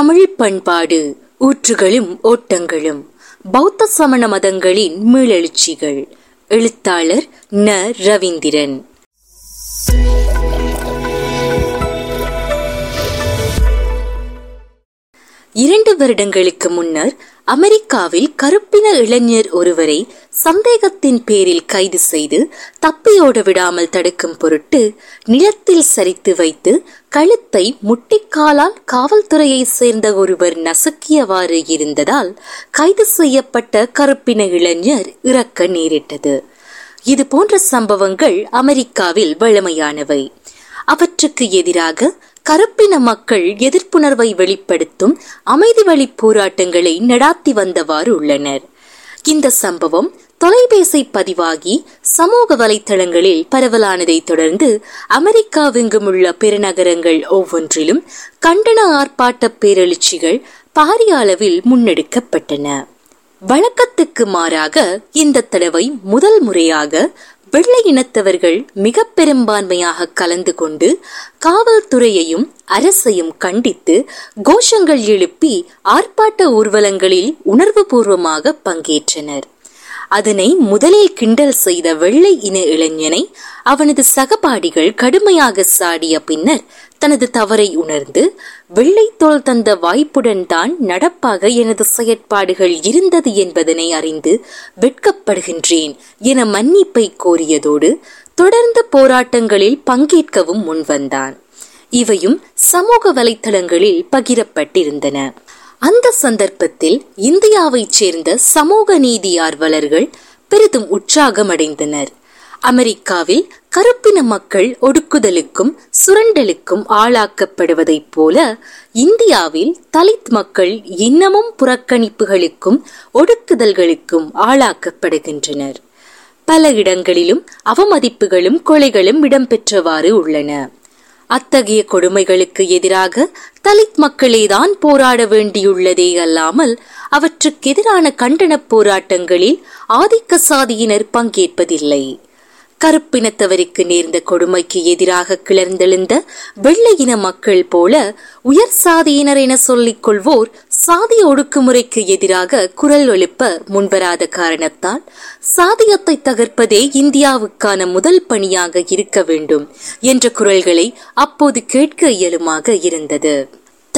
தமிழ் பண்பாடு ஊற்றுகளும் ஓட்டங்களும் பௌத்த சமண மதங்களின் மீளெழுச்சிகள். எழுத்தாளர் ந. ரவீந்திரன். இரண்டு வருடங்களுக்கு முன்னர் அமெரிக்காவில் கருப்பின இளைஞர் ஒருவரை சந்தேகத்தின் பேரில் கைது செய்து தப்பியோட விடாமல் தடுக்கும் பொருட்டு நிலத்தில் சரித்து வைத்து கழுத்தை முட்டிக்காலால் காவல்துறையை சேர்ந்த ஒருவர் நசுக்கியவாறு இருந்ததால் கைது செய்யப்பட்ட கருப்பின இளைஞர் இறக்க நேரிட்டது. இது போன்ற சம்பவங்கள் அமெரிக்காவில் வழமையானவை. அவற்றுக்கு எதிராக கருப்பின மக்கள் எதிர்ப்புணர்வை வெளிப்படுத்தும் அமைதி வழி போராட்டங்களை நடாத்தி வந்தவாறு உள்ளனர். இந்த சம்பவம் தொலைபேசி பதிவாகி சமூக வலைத்தளங்களில் பரவலானதை தொடர்ந்து அமெரிக்காவெங்கும் உள்ள பெருநகரங்கள் ஒவ்வொன்றிலும் கண்டன ஆர்ப்பாட்ட பேரெழுச்சிகள் பாரிய அளவில் முன்னெடுக்கப்பட்டன. வழக்கத்துக்கு மாறாக இந்த தடவை முதல் முறையாக வெள்ளை இனத்தவர்கள் மிக பெரும்பான்மையாக கலந்து கொண்டு காவல்துறையையும் அரசையும் கண்டித்து கோஷங்கள் எழுப்பி ஆர்ப்பாட்ட ஊர்வலங்களில் உணர்வுபூர்வமாக பங்கேற்றனர். அதனை முதலில் கிண்டல் செய்த வெள்ளை இன இளைஞனை அவனது சகபாடிகள் கடுமையாக சாடிய பின்னர் தனது தவறை உணர்ந்து வெள்ளைத்தோல் தந்த வாய்ப்புடன் தான் நடப்பாக எனது செயற்பாடுகள் இருந்தது என்பதனை அறிந்து வெட்கப்படுகின்றேன் என மன்னிப்பை கோரியதோடு தொடர்ந்த போராட்டங்களில் பங்கேற்கவும் முன்வந்தான். இவையும் சமூக வலைத்தளங்களில் பகிரப்பட்டிருந்தன. அந்த சந்தர்ப்பத்தில் இந்தியாவைச் சேர்ந்த சமூக நீதி ஆர்வலர்கள் பெரிதும் உற்சாகமடைந்தனர். அமெரிக்காவில் கருப்பின மக்கள் ஒடுக்குதலுக்கும் சுரண்டலுக்கும் ஆளாக்கப்படுவதைப் போல இந்தியாவில் தலித் மக்கள் இன்னமும் புறக்கணிப்புகளுக்கும் ஒடுக்குதல்களுக்கும் ஆளாக்கப்படுகின்றனர். பல இடங்களிலும் அவமதிப்புகளும் கொலைகளும் இடம்பெற்றவாறு உள்ளன. அத்தகைய கொடுமைகளுக்கு எதிராக தலித் மக்களேதான் போராட வேண்டியுள்ளதே அல்லாமல் அவற்றுக்கு எதிரான கண்டன போராட்டங்களில் ஆதிக்க சாதியினர் பங்கேற்பதில்லை. கருப்பினத்தவருக்கு நேர்ந்த கொடுமைக்கு எதிராக கிளர்ந்தெழுந்த வெள்ளையின இன மக்கள் போல உயர் சாதியினர் என சொல்லிக் கொள்வோர் சாதி ஒடுக்குமுறைக்கு எதிராக குரல் எழுப்ப முன்வராத காரணத்தால் சாதியத்தை தகர்ப்பதே இந்தியாவுக்கான முதல் பணியாக இருக்க வேண்டும் என்ற குரல்களை அப்போது கேட்க இயலுமாக இருந்தது.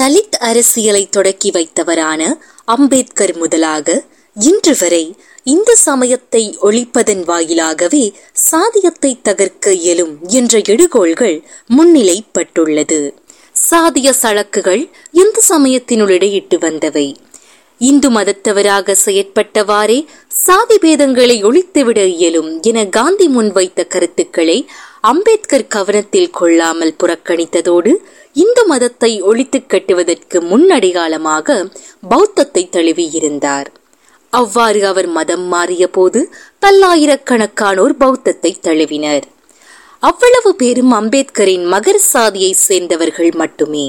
தலித் அரசியலை தொடக்கி வைத்தவரான அம்பேத்கர் முதலாக இன்று வரை இந்து சமயத்தை ஒழிப்பதன் வாயிலாகவே சாதியத்தை தகர்க்க இயலும் என்ற எடுகோள்கள் முன்னிலைப்பட்டுள்ளது. சாதிய சழக்குகள் இந்து சமயத்தினுள் இடையிட்டு வந்தவை? இந்து மதத்தவராக செயற்பட்டவாறே சாதி பேதங்களை ஒழித்துவிட இயலும் என காந்தி முன்வைத்த கருத்துக்களை அம்பேத்கர் கவனத்தில் கொள்ளாமல் புறக்கணித்ததோடு இந்து மதத்தை ஒழித்து கட்டுவதற்கு முன்னடையாளமாக பௌத்தத்தை தழுவியிருந்தார். அவ்வாறு அவர் மதம் மாறிய போது பல்லாயிரக்கணக்கானோர் பௌத்தத்தை தழுவினர். அவ்வளவு பேரும் அம்பேத்கரின் மகர் சாதியை சேர்ந்தவர்கள் மட்டுமே.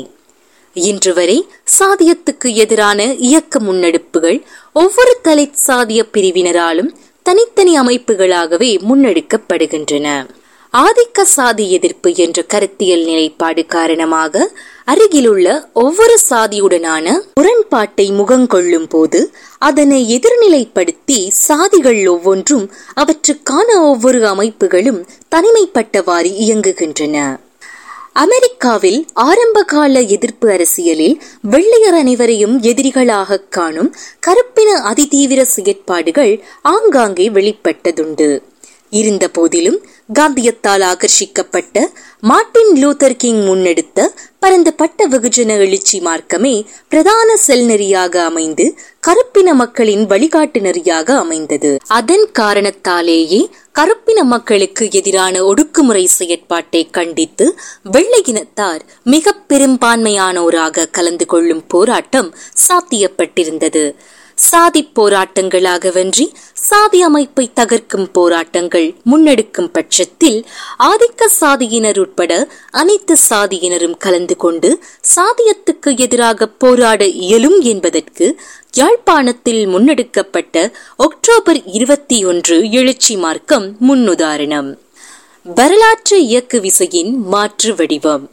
இன்று வரை சாதியத்துக்கு எதிரான இயக்க முன்னெடுப்புகள் ஒவ்வொரு தலை சாதிய பிரிவினராலும் தனித்தனி அமைப்புகளாகவே முன்னெடுக்கப்படுகின்றன. ஆதிக்க சாதி எதிர்ப்பு என்ற கருத்தியல் நிலைப்பாடு காரணமாக அருகிலுள்ள ஒவ்வொரு சாதியுடனான முரண்பாட்டை முகங்கொள்ளும் போது அதனை எதிர்நிலைப்படுத்தி சாதிகள் ஒவ்வொன்றும் அவற்றுக்கான ஒவ்வொரு அமைப்புகளும் தனிமைப்பட்டவாறு இயங்குகின்றன. அமெரிக்காவில் ஆரம்பகால எதிர்ப்பு அரசியலில் வெள்ளையர் அனைவரையும் எதிரிகளாக காணும் கருப்பின அதிதீவிர செயற்பாடுகள் ஆங்காங்கே வெளிப்பட்டதுண்டு. இருந்த போதிலும் காந்தியத்தால் ஆகர்ஷிக்கப்பட்ட மார்ட்டின் லூத்தர் கிங் முன்னெடுத்த பரந்தப்பட்ட வெகுஜன எழுச்சி மார்க்கமே பிரதான செல் நெறியாக அமைந்து கருப்பின மக்களின் வழிகாட்டு நெறியாக அமைந்தது. அதன் காரணத்தாலேயே கருப்பின மக்களுக்கு எதிரான ஒடுக்குமுறை செயற்பாட்டை கண்டித்து வெள்ளையினத்தார் மிக பெரும்பான்மையானோராக கலந்து கொள்ளும் போராட்டம் சாத்தியப்பட்டிருந்தது. சாதி போராட்டங்களாக வென்றி சாதி அமைப்பை தகர்க்கும் போராட்டங்கள் முன்னெடுக்கும் பட்சத்தில் ஆதிக்க சாதியினர் உட்பட அனைத்து சாதியினரும் கலந்து கொண்டு சாதியத்துக்கு எதிராக போராட இயலும் என்பதற்கு யாழ்ப்பாணத்தில் முன்னெடுக்கப்பட்ட அக்டோபர் இருபத்தி ஒன்று எழுச்சி மார்க்கம் முன்னுதாரணம். வரலாற்று இயக்கு விசையின் மாற்று வடிவம்.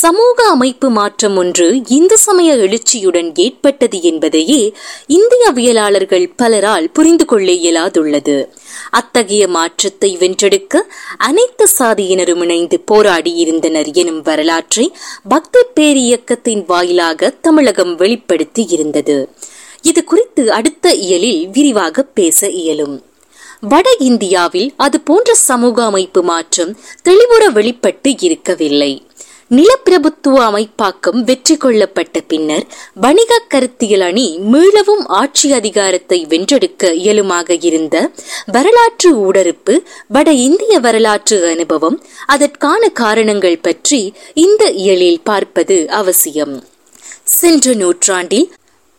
சமூக அமைப்பு மாற்றம் ஒன்று இந்து சமய எழுச்சியுடன் ஏற்பட்டது என்பதையே இந்தியவியலாளர்கள் பலரால் புரிந்து கொள்ள இயலாதுள்ளது. அத்தகைய மாற்றத்தை வென்றெடுக்க அனைத்து சாதியினரும் இணைந்து போராடி இருந்தனர் எனும் வரலாற்றை பக்தி பேரியக்கத்தின் வாயிலாக தமிழகம் வெளிப்படுத்தி இருந்தது. இது குறித்து அடுத்த இயலில் விரிவாக பேச இயலும். வட இந்தியாவில் அது போன்ற சமூக அமைப்பு மாற்றம் தெளிவுற வெளிப்பட்டு இருக்கவில்லை. நிலப்பிரபுத்துவ அமைப்பாக்கம் வெற்றி கொள்ளப்பட்ட பின்னர் வணிக கருத்தியல் அணி மீளவும் ஆட்சி அதிகாரத்தை வென்றெடுக்க இயலுமாக இருந்த வரலாற்று ஊடறுப்பு வட இந்திய வரலாற்று அனுபவம் அதற்கான காரணங்கள் பற்றி இந்த இயலில் பார்ப்பது அவசியம். சென்ற நூற்றாண்டில்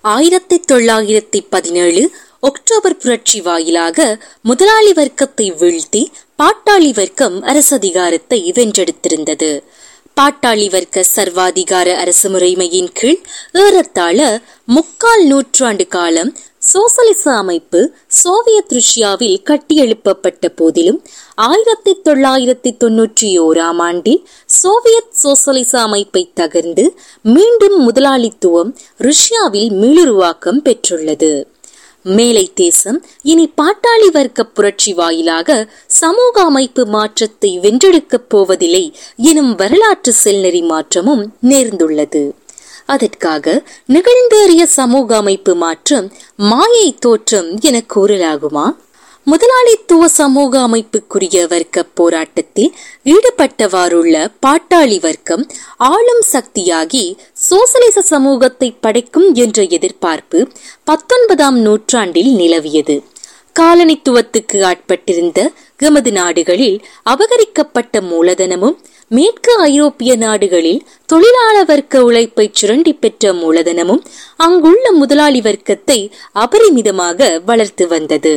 ஆயிரத்தி தொள்ளாயிரத்தி பதினேழு ஒக்டோபர் புரட்சி வாயிலாக முதலாளி வர்க்கத்தை வீழ்த்தி பாட்டாளி வர்க்கம் அரசதிகாரத்தை வென்றெடுத்திருந்தது. பாட்டாளி வர்க்க சர்வாதிகார அரசு முறைமையின் கீழ் ஏறத்தாழ முக்கால் நூற்றாண்டு காலம் சோசலிச அமைப்பு சோவியத் ருஷ்யாவில் கட்டியெழுப்பப்பட்ட போதிலும் ஆயிரத்தி தொள்ளாயிரத்தி தொன்னூற்றி ஓராம் ஆண்டில் சோவியத் சோசலிச அமைப்பை தகர்ந்து மீண்டும் முதலாளித்துவம் ருஷ்யாவில் மீளுருவாக்கம் பெற்றுள்ளது. மேலை தேசம் இனி பாட்டாளி வர்க்க புரட்சி வாயிலாக சமூக அமைப்பு மாற்றத்தை வென்றெடுக்கப் போவதில்லை எனும் வரலாற்று செல்நெறி மாற்றமும் நேர்ந்துள்ளது. அதற்காக நிகழ்ந்தேறிய சமூக அமைப்பு மாற்றம் மாயை தோற்றம் என கூறலாகுமா? முதலாளித்துவ சமூக அமைப்புக்குரிய வர்க்க போராட்டத்தில் ஈடுபட்டவாறுள்ள பாட்டாளி வர்க்கம் ஆளும் சக்தியாகி சோசலிச சமூகத்தை படைக்கும் என்ற எதிர்பார்ப்பு பத்தொன்பதாம் நூற்றாண்டில் நிலவியது. காலனித்துவத்துக்கு ஆட்பட்டிருந்த எமது நாடுகளில் அபகரிக்கப்பட்ட மூலதனமும் மேற்கு ஐரோப்பிய நாடுகளில் தொழிலாள வர்க்க உழைப்பை சுரண்டி பெற்ற மூலதனமும் அங்குள்ள முதலாளி வர்க்கத்தை அபரிமிதமாக வளர்த்து வந்தது.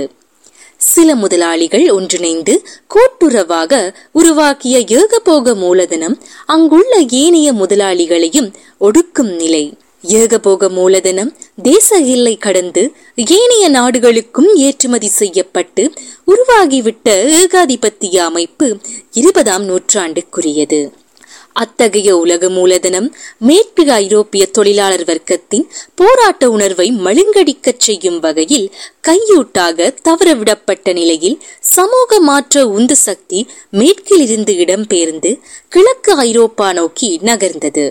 சில முதலாளிகள் ஒன்றிணைந்து கூட்டுறவாக உருவாக்கிய ஏகபோக மூலதனம் அங்குள்ள ஏனைய முதலாளிகளையும் ஒடுக்கும் நிலை. ஏகபோக மூலதனம் தேச எல்லை கடந்து ஏனைய நாடுகளுக்கும் ஏற்றுமதி செய்யப்பட்டு உருவாகிவிட்ட ஏகாதிபத்திய அமைப்பு இருபதாம் நூற்றாண்டுக்குரியது. அத்தகைய உலக மூலதனம் மேற்கு ஐரோப்பிய தொழிலாளர் வர்க்கத்தின் போராட்ட உணர்வை மழுங்கடிக்கச் செய்யும் வகையில் கையூட்டாக தவறவிடப்பட்ட நிலையில் சமூக மாற்ற உந்து சக்தி மேற்கிலிருந்து இடம்பெயர்ந்து கிழக்கு ஐரோப்பா நோக்கி நகர்ந்தது.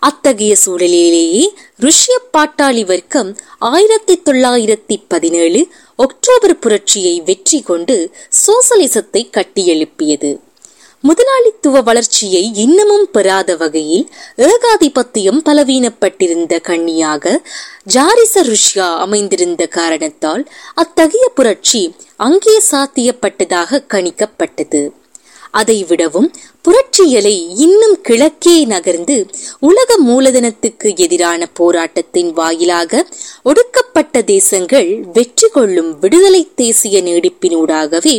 அத்தகைய சூழலிலேயே ருஷ்ய பாட்டாளி வர்க்கம் ஆயிரத்தி தொள்ளாயிரத்தி பதினேழு அக்டோபர் புரட்சியை வெற்றி கொண்டு சோசலிசத்தை கட்டியெழுப்பியது. முதலாளித்துவ வளர்ச்சியை இன்னமும் பெறாத வகையில் ஏகாதிபத்தியம் பலவீனப்பட்டிருந்த கண்ணியாக ஜாரிச ருஷ்யா அமைந்திருந்த காரணத்தால் அத்தகைய புரட்சி அங்கே சாத்தியப்பட்டதாக கணிக்கப்பட்டது. அதை விடவும் புரட்சியலை இன்னும் கிழக்கே நகர்ந்து உலக மூலதனத்துக்கு எதிரான போராட்டத்தின் வாயிலாக ஒடுக்கப்பட்ட தேசங்கள் வெற்றி கொள்ளும் விடுதலை தேசிய நீடிப்பினூடாகவே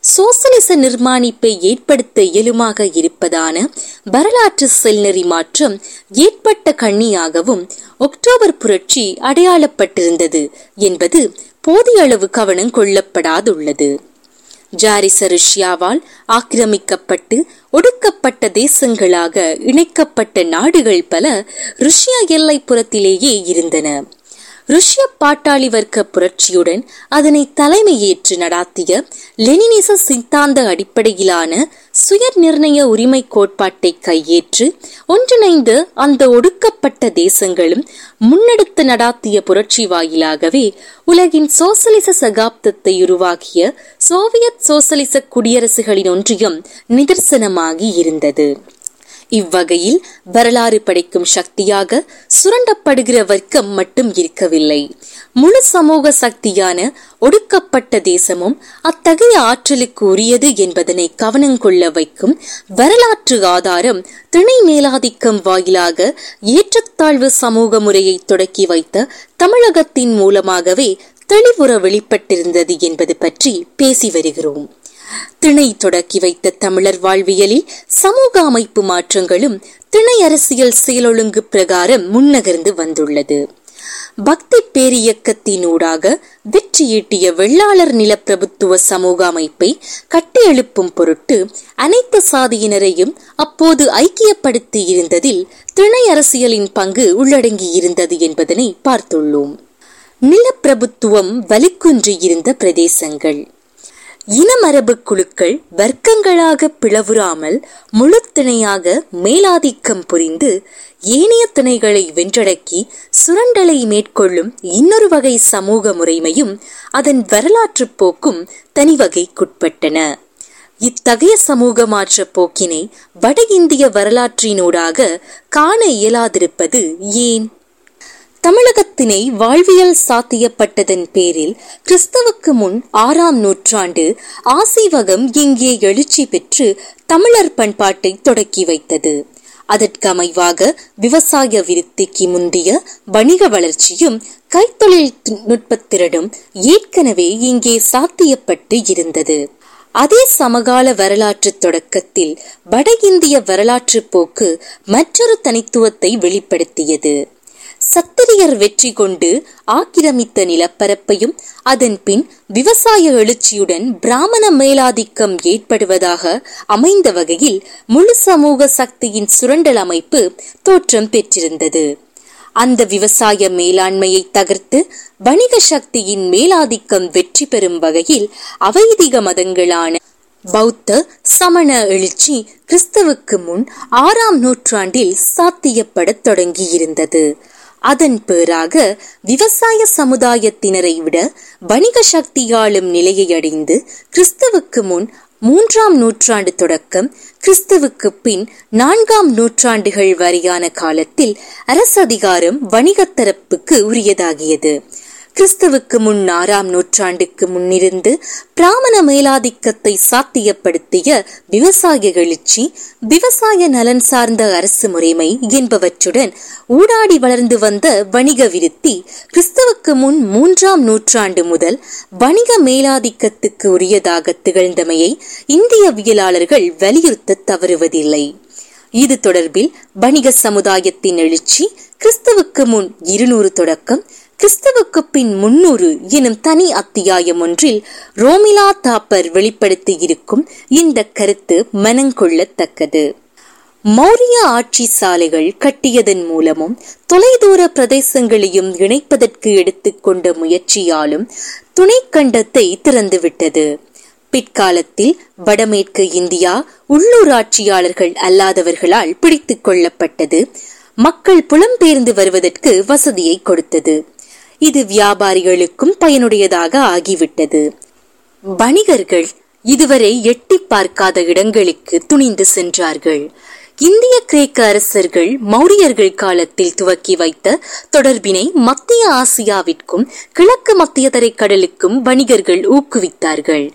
சோசலிச நிர்மாணிப்பை ஏற்படுத்த இயலுமாக இருப்பதான வரலாற்று செல்நெறி மாற்றம் ஏற்பட்ட கண்ணியாகவும் ஒக்டோபர் புரட்சி அடையாளப்பட்டிருந்தது என்பது போதிய அளவு கவனம் கொள்ளப்படாதுள்ளது. ஜாரிச ருஷ்யாவால் ஆக்கிரமிக்கப்பட்டு ஒடுக்கப்பட்ட தேசங்களாக இணைக்கப்பட்ட நாடுகள் பல ருஷ்யா எல்லைப்புறத்திலேயே இருந்தன. ருஷ்ய பாட்டாளி வர்க்க புரட்சியுடன் அதனை தலைமையேற்று நடாத்திய லெனினிச சித்தாந்த அடிப்படையிலான சுய நிர்ணய உரிமை கோட்பாட்டை கையேற்று ஒன்றிணைந்து அந்த ஒடுக்கப்பட்ட தேசங்களும் முன்னெடுத்து நடாத்திய புரட்சி வாயிலாகவே உலகின் சோசலிச சகாப்தத்தை உருவாக்கிய சோவியத் சோசலிச குடியரசுகளின் ஒன்றியம் நிதர்சனமாகி இருந்தது. இவ்வகையில் வரலாறு படைக்கும் சக்தியாக சுரண்டப்படுகிற வர்க்கம் மட்டும் இருக்கவில்லை. முழு சமூக சக்தியான ஒடுக்கப்பட்ட தேசமும் அத்தகைய ஆற்றலுக்கு உரியது என்பதனை கவனங்கொள்ள வைக்கும் வரலாற்று ஆதாரம் திணை மேலாதிக்கம் வாயிலாக ஏற்றத்தாழ்வு சமூக முறையை தொடக்கி வைத்த தமிழகத்தின் மூலமாகவே தெளிவுற வெளிப்பட்டிருந்தது என்பது பற்றி பேசி வருகிறோம். திணை தொடக்கி வைத்த தமிழர் வாழ்வியலில் சமூக அமைப்பு மாற்றங்களும் திணை அரசியல் செயலொழுங்கு பிரகாரம் முன்னகர்ந்து வந்துள்ளது. பக்தி பேரியக்கத்தினூடாக வெற்றியீட்டிய வெள்ளாளர் நிலப்பிரபுத்துவ சமூக அமைப்பை கட்டியெழுப்பும் பொருட்டு அனைத்து சாதியினரையும் அப்போது ஐக்கியப்படுத்தி இருந்ததில் திணை அரசியலின் பங்கு உள்ளடங்கி இருந்தது என்பதனை பார்த்துள்ளோம். நிலப்பிரபுத்துவம் வலுக்குன்றி இருந்த பிரதேசங்கள். இனமரபு குழுக்கள் வர்க்கங்களாக பிளவுறாமல் முழுத்திணையாக மேலாதிக்கம் புரிந்து ஏனைய திணைகளை வென்றடக்கி சுரண்டலை மேற்கொள்ளும் இன்னொரு வகை சமூக முறைமையும் அதன் வரலாற்று போக்கும் தனிவகைக்குட்பட்டன. இத்தகைய சமூக மாற்ற போக்கினை வட இந்திய வரலாற்றினூடாக காண இயலாதிருப்பது ஏன்? தமிழகத்தினை வாழ்வியல் சாத்தியப்பட்டதன் பேரில் கிறிஸ்தவுக்கு முன் ஆறாம் நூற்றாண்டு ஆசீவகம் இங்கே எழுச்சி பெற்று தமிழர் பண்பாட்டை தொடக்கி வைத்தது. அதற்கமைவாக விவசாய விருத்திக்கு முந்திய வணிக வளர்ச்சியும் கைத்தொழில் நுட்பத்திறனும் ஏற்கனவே இங்கே சாத்தியப்பட்டு இருந்தது. அதே சமகால வரலாற்று தொடக்கத்தில் வட இந்திய வரலாற்று போக்கு மற்றொரு தனித்துவத்தை வெளிப்படுத்தியது. சத்திரியர் வெற்றி கொண்டு ஆக்கிரமித்த நிலப்பரப்பையும் அதன் பின் விவசாய எழுச்சியுடன் பிராமண மேலாதிக்கம் ஏற்படுவதாக அமைந்த வகையில் முழு சமூக சக்தியின் சுரண்டல் அமைப்பு தோற்றம் பெற்றிருந்தது. அந்த விவசாய மேலாண்மையை தகர்த்து வணிக சக்தியின் மேலாதிக்கம் வெற்றி பெறும் வகையில் அவைதிக மதங்களான பௌத்த சமண எழுச்சி கிறிஸ்தவுக்கு முன் ஆறாம் நூற்றாண்டில் சாத்தியப்படத் தொடங்கியிருந்தது. அதன் பேராக விவசாய சமுதாயத்தினரை விட வணிக சக்தியாளும் நிலையை அடைந்து கிறிஸ்தவுக்கு முன் மூன்றாம் நூற்றாண்டு தொடக்கம் கிறிஸ்தவுக்கு பின் நான்காம் நூற்றாண்டுகள் வரையான காலத்தில் அரசதிகாரம் வணிக தரப்புக்கு உரியதாகியது. கிறிஸ்துவுக்கு முன் ஆறாம் நூற்றாண்டுக்கு முன்னிருந்து பிராமண மேலாதிக்கத்தை சாத்தியப்படுத்திய விவசாய எழுச்சி விவசாய நலன் சார்ந்த அரசு முறைமை என்பவற்றுடன் ஊடாடி வளர்ந்து வந்த வணிக விருத்தி கிறிஸ்துவுக்கு முன் மூன்றாம் நூற்றாண்டு முதல் வணிக மேலாதிக்கத்துக்கு உரியதாக திகழ்ந்தமையை இந்தியவியலாளர்கள் வலியுறுத்த தவறுவதில்லை. இது தொடர்பில் வணிக சமுதாயத்தின் எழுச்சி கிறிஸ்துவுக்கு முன் இருநூறு தொடக்கம் கிறிஸ்தவுக்கு பின் முன்னூறு எனும் தனி அத்தியாயம் ஒன்றில் ரோமிலா தாப்பர் வெளிப்படுத்தி இருக்கும் இந்த கருத்து மனங்கொள்ளத்தக்கது. மௌரிய ஆட்சி சாலைகள் கட்டியதன் மூலமும் தொலைதூர பிரதேசங்களையும் இணைப்பதற்கு எடுத்துக்கொண்ட முயற்சியாலும் துணைக்கண்டத்தை திறந்துவிட்டது. பிற்காலத்தில் வடமேற்கு இந்தியா உள்ளூராட்சியாளர்கள் அல்லாதவர்களால் பிடித்துக் கொள்ளப்பட்டது. மக்கள் புலம்பெயர்ந்து வருவதற்கு வசதியை கொடுத்தது. இது வியாபாரிகளுக்கும் பயனுடையதாக ஆகிவிட்டது. வணிகர்கள் இதுவரை எட்டி பார்க்காத இடங்களுக்கு துணிந்து சென்றார்கள். இந்திய கிரேக்க அரசர்கள் மௌரியர்கள் காலத்தில் துவக்கி வைத்த தொடர்பினை மத்திய ஆசியாவிற்கும் கிழக்கு மத்திய தரைக்கடலுக்கும் வணிகர்கள் ஊக்குவித்தார்கள்.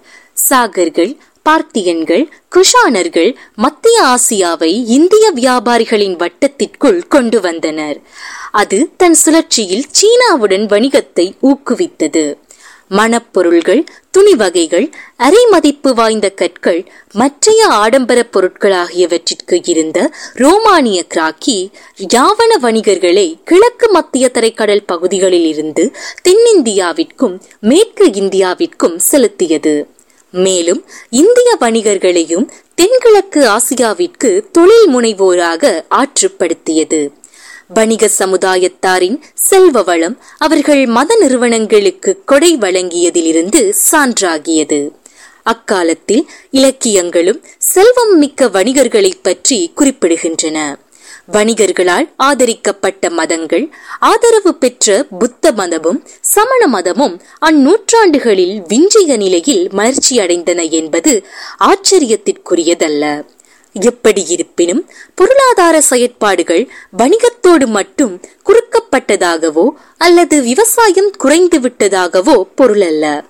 சாகர்கள் பார்த்தியன்கள் குஷானர்கள் மத்திய ஆசியாவை இந்திய வியாபாரிகளின் வட்டத்திற்குள் கொண்டு வந்தனர். அது தன் சுழற்சியில் சீனாவுடன் வணிகத்தை ஊக்குவித்தது. மணப்பொருள்கள் துணி வகைகள் அரை மதிப்பு வாய்ந்த கற்கள் மற்றைய ஆடம்பர பொருட்கள் ஆகியவற்றிற்கு இருந்த ரோமானிய கிராக்கி யாவன வணிகர்களை கிழக்கு மத்திய தரைக்கடல் பகுதிகளில் இருந்து தென்னிந்தியாவிற்கும் மேற்கு இந்தியாவிற்கும் செலுத்தியது. மேலும் இந்திய வணிகர்களையும் தென்கிழக்கு ஆசியாவிற்கு தொழில் முனைவோராக ஆற்றுப்படுத்தியது. வணிக சமுதாயத்தாரின் செல்வ வளம் அவர்கள் மத நிறுவனங்களுக்கு கொடை வழங்கியதிலிருந்து சான்றாகியது. அக்காலத்தில் இலக்கியங்களும் செல்வம் மிக்க வணிகர்களைப் பற்றி குறிப்பிடுகின்றன. வணிகர்களால் ஆதரிக்கப்பட்ட மதங்கள் ஆதரவு பெற்ற புத்த மதமும் சமண மதமும் அந்நூற்றாண்டுகளில் விஞ்சிய நிலையில் மலர்ச்சி அடைந்தன என்பது ஆச்சரியத்திற்குரியதல்ல. எப்படி இருப்பினும் பொருளாதார செயற்பாடுகள் வணிகத்தோடு மட்டும் குறுக்கப்பட்டதாகவோ அல்லது விவசாயம் குறைந்து விட்டதாகவோ பொருள் அல்ல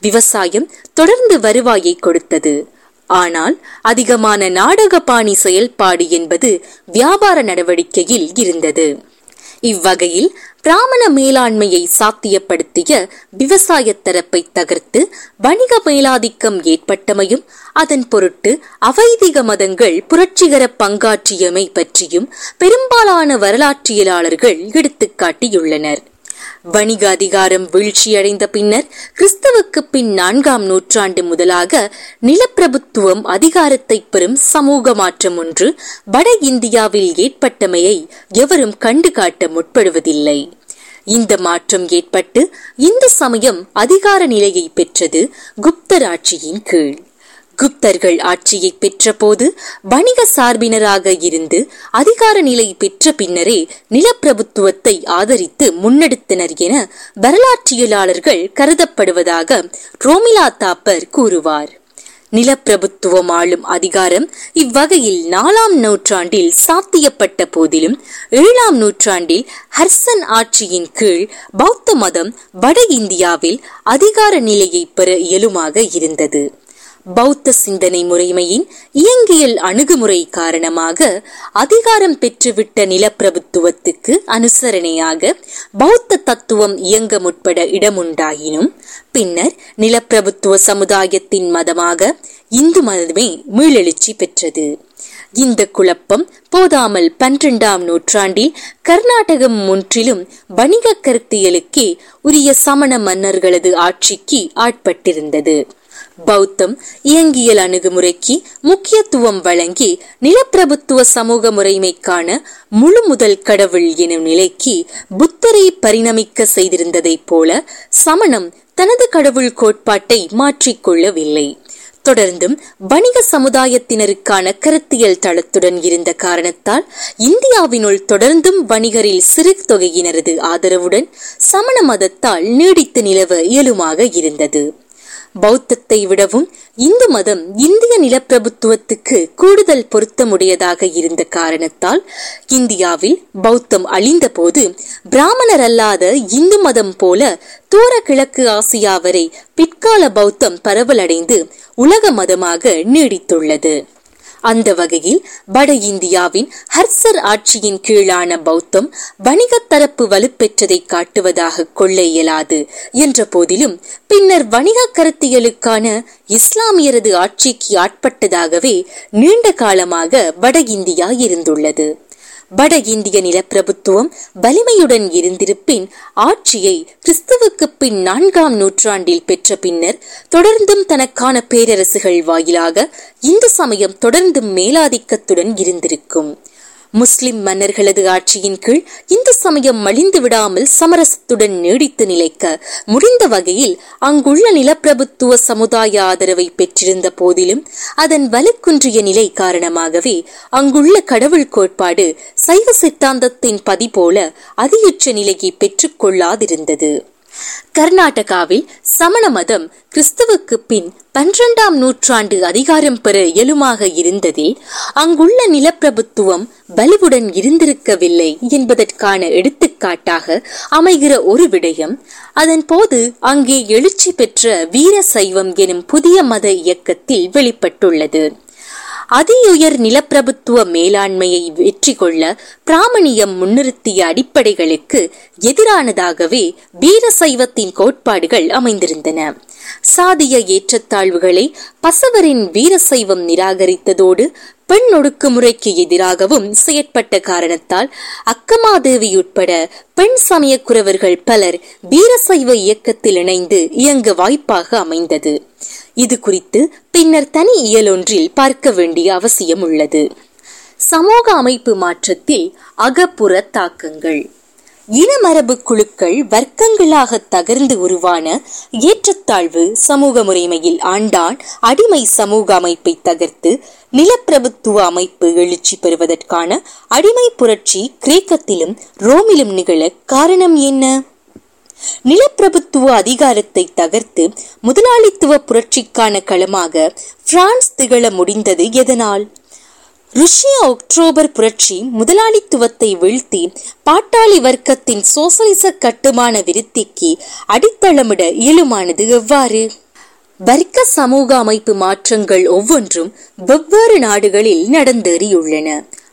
விவசாயம் தொடர்ந்து வருவாயை கொடுத்தது. ஆனால் அதிகமான நாடக பாணி செயல்பாடு என்பது வியாபார நடவடிக்கையில் இருந்தது. இவ்வகையில் பிராமண மேலாண்மையை சாத்தியப்படுத்திய விவசாய தரப்பை தகர்த்து வணிக மேலாதிக்கம் ஏற்பட்டமையும் அதன் பொருட்டு அவைதிக மதங்கள் புரட்சிகர பங்காற்றியமை பற்றியும் பெரும்பாலான வரலாற்றியலாளர்கள் எடுத்துக்காட்டியுள்ளனர் வணிக அதிகாரம் வீழ்ச்சியடைந்த பின்னர் கிறிஸ்தவுக்கு பின் நான்காம் நூற்றாண்டு முதலாக நிலப்பிரபுத்துவம் அதிகாரத்தை பெறும் சமூக மாற்றம் ஒன்று வட இந்தியாவில் ஏற்பட்டமையை எவரும் கண்டுகாட்ட முற்படுவதில்லை. இந்த மாற்றம் ஏற்பட்டு இந்து சமயம் அதிகார நிலையை பெற்றது குப்தர் ஆட்சியின் கீழ். குப்தர்கள் ஆட்சியை பெற்றபோது வணிக சார்பினராக இருந்து அதிகார நிலை பெற்ற பின்னரே நிலப்பிரபுத்துவத்தை ஆதரித்து முன்னெடுத்தனர் என வரலாற்றியலாளர்கள் கருதப்படுவதாக ரோமிலா தாப்பர் கூறுவார். நிலப்பிரபுத்துவம் ஆளும் அதிகாரம் இவ்வகையில் நாலாம் நூற்றாண்டில் சாத்தியப்பட்ட போதிலும் ஏழாம் நூற்றாண்டில் ஹர்சன் ஆட்சியின் கீழ் பௌத்த மதம் வட இந்தியாவில் அதிகார நிலையை பெற இயலுமாக இருந்தது. பௌத்த சிந்தனை முறைமையின் இயங்கியல் அணுகுமுறை காரணமாக அதிகாரம் பெற்றுவிட்ட நிலப்பிரபுத்துவத்துக்கு அனுசரணையாக பௌத்த தத்துவம் இயங்க முற்பட இடமுண்டாயினும் பின்னர் நிலப்பிரபுத்துவ சமுதாயத்தின் மதமாக இந்து மதமே மீளெழுச்சி பெற்றது. இந்த குழப்பம் போதாமல் பன்னிரண்டாம் நூற்றாண்டில் கர்நாடகம் முற்றிலும் வணிக கருத்தியலுக்கே உரிய சமண மன்னர்களது ஆட்சிக்கு ஆட்பட்டிருந்தது. பௌத்தம் இயங்கியல் அணுகுமுறைக்கு முக்கியத்துவம் வழங்கி நிலப்பிரபுத்துவ சமூக முறைமைக்கான முழு முதல் கடவுள் எனும் நிலைக்கு புத்தரை பரிணமிக்க செய்திருந்ததைப் போல சமணம் தனது கடவுள் கோட்பாட்டை மாற்றிக்கொள்ளவில்லை. தொடர்ந்தும் வணிக சமுதாயத்தினருக்கான கருத்தியல் தளத்துடன் இருந்த காரணத்தால் இந்தியாவினுள் தொடர்ந்தும் வணிகரில் சிறு தொகையினரது ஆதரவுடன் சமண மதத்தால் நீடித்து நிலவ இயலுமாக இருந்தது. பௌத்த மதத்தை விடவும் இந்து மதம் இந்திய நிலப்பிரபுத்துவத்துக்கு கூடுதல் பொருத்தமுடையதாக இருந்த காரணத்தால் இந்தியாவில் பௌத்தம் அழிந்தபோது பிராமணர் அல்லாத இந்து மதம் போல தூர கிழக்கு ஆசியா வரை பிற்கால பௌத்தம் பரவலடைந்து உலக மதமாக நீடித்துள்ளது. அந்த வகையில் வட இந்தியாவின் ஹர்சர் ஆட்சியின் கீழான பௌத்தம் வணிகத் தரப்பு வலுப்பெற்றதை காட்டுவதாக கொள்ள இயலாது என்ற போதிலும் பின்னர் வணிக கருத்தியலுக்கான இஸ்லாமியரது ஆட்சிக்கு ஆட்பட்டதாகவே நீண்ட காலமாக வட இந்தியா இருந்துள்ளது. வட இந்திய நிலப்பிரபுத்துவம் வலிமையுடன் இருந்திருப்பின் ஆட்சியை கிறிஸ்துவுக்கு பின் நான்காம் நூற்றாண்டில் பெற்ற பின்னர் தொடர்ந்தும் தனக்கான பேரரசுகள் வாயிலாக இந்து சமயம் தொடர்ந்தும் மேலாதிக்கத்துடன் இருந்திருக்கும். முஸ்லிம் மன்னர்களது ஆட்சியின் கீழ் இந்து சமயம் மலிந்து விடாமல் சமரசத்துடன் நீடித்து நிலைக்க முடிந்த வகையில் அங்குள்ள நிலப்பிரபுத்துவ சமுதாய ஆதரவை பெற்றிருந்த போதிலும் அதன் வலுக்குன்றிய நிலை காரணமாகவே அங்குள்ள கடவுள் கோட்பாடு சைவ சித்தாந்தத்தின் பதி போல நிலையை பெற்றுக் கொள்ளாதிருந்தது கர்நாடகாவில் சமண மதம் கிறிஸ்துவுக்கு பின் பன்னிரண்டாம் நூற்றாண்டு அதிகாரம் பெற இயலுமாக இருந்ததே அங்குள்ள நிலப்பிரபுத்துவம் வலுவுடன் இருந்திருக்கவில்லை என்பதற்கான எடுத்துக்காட்டாக அமைகிற ஒரு விடயம் அதன் போது அங்கே எழுச்சி பெற்ற வீர சைவம் எனும் புதிய மத இயக்கத்தில் வெளிப்பட்டுள்ளது. அதியுயர் நிலப்பிரபுத்துவ மேலாண்மையை வெற்றி கொள்ள பிராமணியம் முன்னிறுத்திய அடிப்படைகளுக்கு எதிரானதாகவே வீரசைவத்தின் கோட்பாடுகள் அமைந்திருந்தன. சாதிய ஏற்றத்தாழ்வுகளை பசவரின் வீரசைவம் நிராகரித்ததோடு பெண் ஒடுக்குமுறைக்கு எதிராகவும் செயற்பட்ட காரணத்தால் அக்கமாதேவி உட்பட பெண் சமய குறவர்கள் பலர் வீரசைவ இயக்கத்தில் இணைந்து இயங்க வாய்ப்பாக அமைந்தது. இது குறித்து பின்னர் தனி இயலொன்றில் பார்க்க வேண்டிய அவசியம் உள்ளது சமூக அமைப்பு மாற்றத்தில் அகப்புற தாக்கங்கள். இனமரபு குழுக்கள் வர்க்கங்களாக தகர்ந்து உருவான ஏற்ற ஏற்றத்தாழ்வு சமூக முறைமையில் ஆண்டான் அடிமை சமூக அமைப்பை தகர்த்து நிலப்பிரபுத்துவ அமைப்பு எழுச்சி பெறுவதற்கான அடிமை புரட்சி கிரேக்கத்திலும் ரோமிலும் நிகழ காரணம் என்ன? நிலப்பிரபுத்துவ அதிகாரத்தை தகர்த்து முதலாளித்துவ புரட்சிக்கான களமாக பிரான்ஸ் திகழ முடிந்தது எதனால்? ருஷ்ய அக்டோபர் புரட்சி முதலாளித்துவத்தை வீழ்த்தி பாட்டாளி வர்க்கத்தின் சோசலிச கட்டுமான விருத்திக்கு அடித்தளமிட இயலுமானது எவ்வாறு? வர்க்க சமூக அமைப்பு மாற்றங்கள் ஒவ்வொன்றும் வெவ்வேறு நாடுகளில் நடந்தேறியுள்ளன.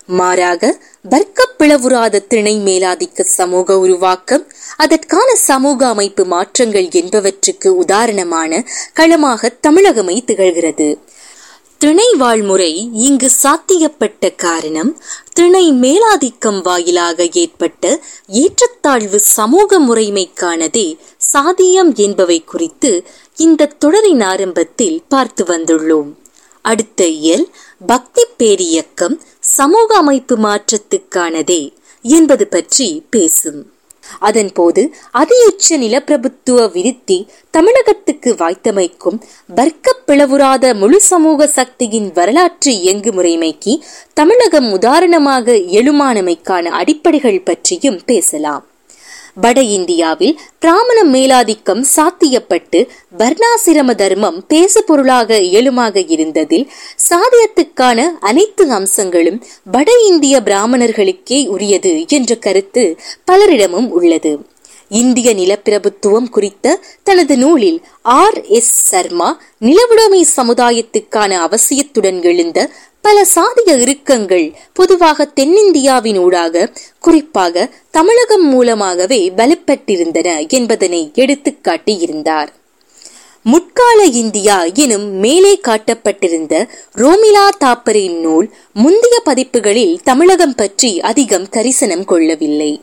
மாறாக வர்க்க பிளவுறாத திணை மேலாதிக்க சமூக உருவாக்கம் அதற்கான சமூக அமைப்பு மாற்றங்கள் என்பவற்றுக்கு உதாரணமான களமாக தமிழகமை திகழ்கிறது. திணை வாழ்முறை இங்கு சாத்தியப்பட்ட காரணம் திணை மேலாதிக்கம் வாயிலாக ஏற்பட்ட ஏற்றத்தாழ்வு சமூக முறைமைக்கானதே சாதியம் என்பவை குறித்து இந்த தொடரின் ஆரம்பத்தில் பார்த்து வந்துள்ளோம். அடுத்த இயல் பக்தி பேரியக்கம் சமூக அமைப்பு மாற்றத்துக்கானதே என்பது பற்றி பேசும். அதன்போது அதியுச்ச நிலப்பிரபுத்துவ விருத்தி தமிழகத்துக்கு வாய்த்தமைக்கும் வர்க்க பிளவுறாத முழு சமூக சக்தியின் வரலாற்று இயங்கு முறைமைக்கு தமிழகம் உதாரணமாக எழுமானமைக்கான அடிப்படைகள் பற்றியும் பேசலாம். வட இந்தியாவில் பிராமண மேலாதிக்கம் சாத்தியப்பட்டு வர்ணாசிரம தர்மம் பேசு பொருளாக இயலுமாக இருந்ததில் சாதியத்துக்கான அனைத்து அம்சங்களும் வட இந்திய பிராமணர்களுக்கே உரியது என்ற கருத்து பலரிடமும் உள்ளது. இந்திய நிலப்பிரபுத்துவம் குறித்த தனது நூலில் ஆர் எஸ் சர்மா நிலவுடைமை சமுதாயத்துக்கான அவசியத்துடன் எழுந்த பல சாதிய இறுக்கங்கள் பொதுவாக தென்னிந்தியாவின் ஊடாக குறிப்பாக தமிழகம் மூலமாகவே வலுப்பட்டிருந்தன என்பதனை எடுத்துக்காட்டியிருந்தார் முற்கால இந்தியா எனும் மேலே காட்டப்பட்டிருந்த ரோமிலா தாப்பரின் நூல் முந்தைய பதிப்புகளில் தமிழகம் பற்றி அதிகம் கரிசனம் கொள்ளவில்லை.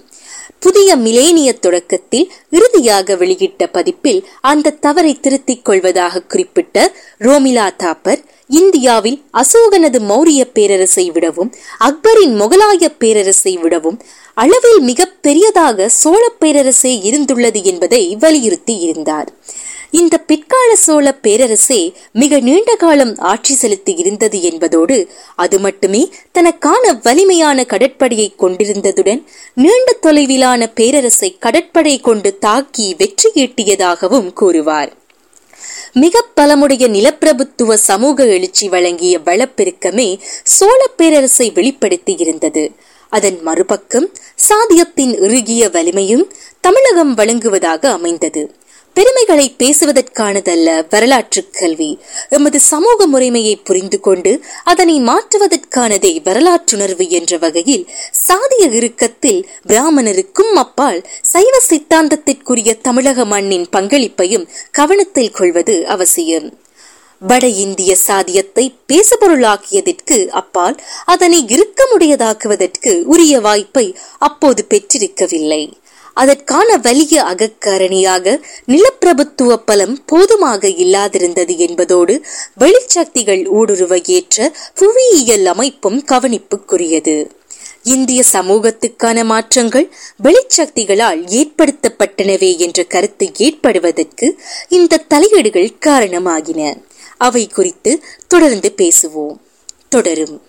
புதிய மிலேனிய தொடக்கத்தில் இறுதியாக வெளியிட்ட பதிப்பில் அந்த தவறை திருத்திக் கொள்வதாக குறிப்பிட்ட ரோமிலா தாப்பர் இந்தியாவில் அசோகனது மௌரிய பேரரசை விடவும் அக்பரின் முகலாய பேரரசை விடவும் அளவில் மிக பெரியதாக சோழ பேரரசே இருந்துள்ளது என்பதை வலியுறுத்தி இருந்தார். இந்த பிற்கால சோழ பேரரசே மிக நீண்ட காலம் ஆட்சி செலுத்தி இருந்தது என்பதோடு அது மட்டுமே தனக்கான வலிமையான கடற்படையை கொண்டிருந்ததுடன் நீண்ட தொலைவிலான பேரரசை கடற்படை கொண்டு தாக்கி வெற்றி ஈட்டியதாகவும் கூறுவார். மிக பலமுடைய நிலப்பிரபுத்துவ சமூக எழுச்சி வழங்கிய வளப்பெருக்கமே சோழ பேரரசை வெளிப்படுத்தி இருந்தது. அதன் மறுபக்கம் சாதியத்தின் இறுகிய வலிமையும் தமிழகம் வழங்குவதாக அமைந்தது. பெருமைகளை பேசுவதற்கானதல்ல வரலாற்று கல்வி. எமது சமூக முறைமையை புரிந்து கொண்டு அதனை மாற்றுவதற்கானதே வரலாற்றுணர்வு என்ற வகையில் சாதிய இறுக்கத்தில் பிராமணருக்கும் அப்பால் சைவ சித்தாந்தத்திற்குரிய தமிழக மண்ணின் பங்களிப்பையும் கவனத்தில் கொள்வது அவசியம். வட இந்திய சாதியத்தை பேசுபொருளாக்கியதற்கு அப்பால் அதனை இறுக்கமுடையதாக்குவதற்கு உரிய வாய்ப்பை அப்போது பெற்றிருக்கவில்லை. அதற்கான வலிய அகக்காரணியாக நிலப்பிரபுத்துவ பலம் போதுமாக இல்லாதிருந்தது என்பதோடு வெளிச்சக்திகள் ஊடுருவ ஏற்ற புவியியல் அமைப்பும் கவனிப்புக்குரியது. இந்திய சமூகத்துக்கான மாற்றங்கள் வெளிச்சக்திகளால் ஏற்படுத்தப்பட்டனவே என்ற கருத்து ஏற்படுவதற்கு இந்த தலையீடுகள் காரணமாகின. அவை குறித்து தொடர்ந்து பேசுவோம். தொடரும்.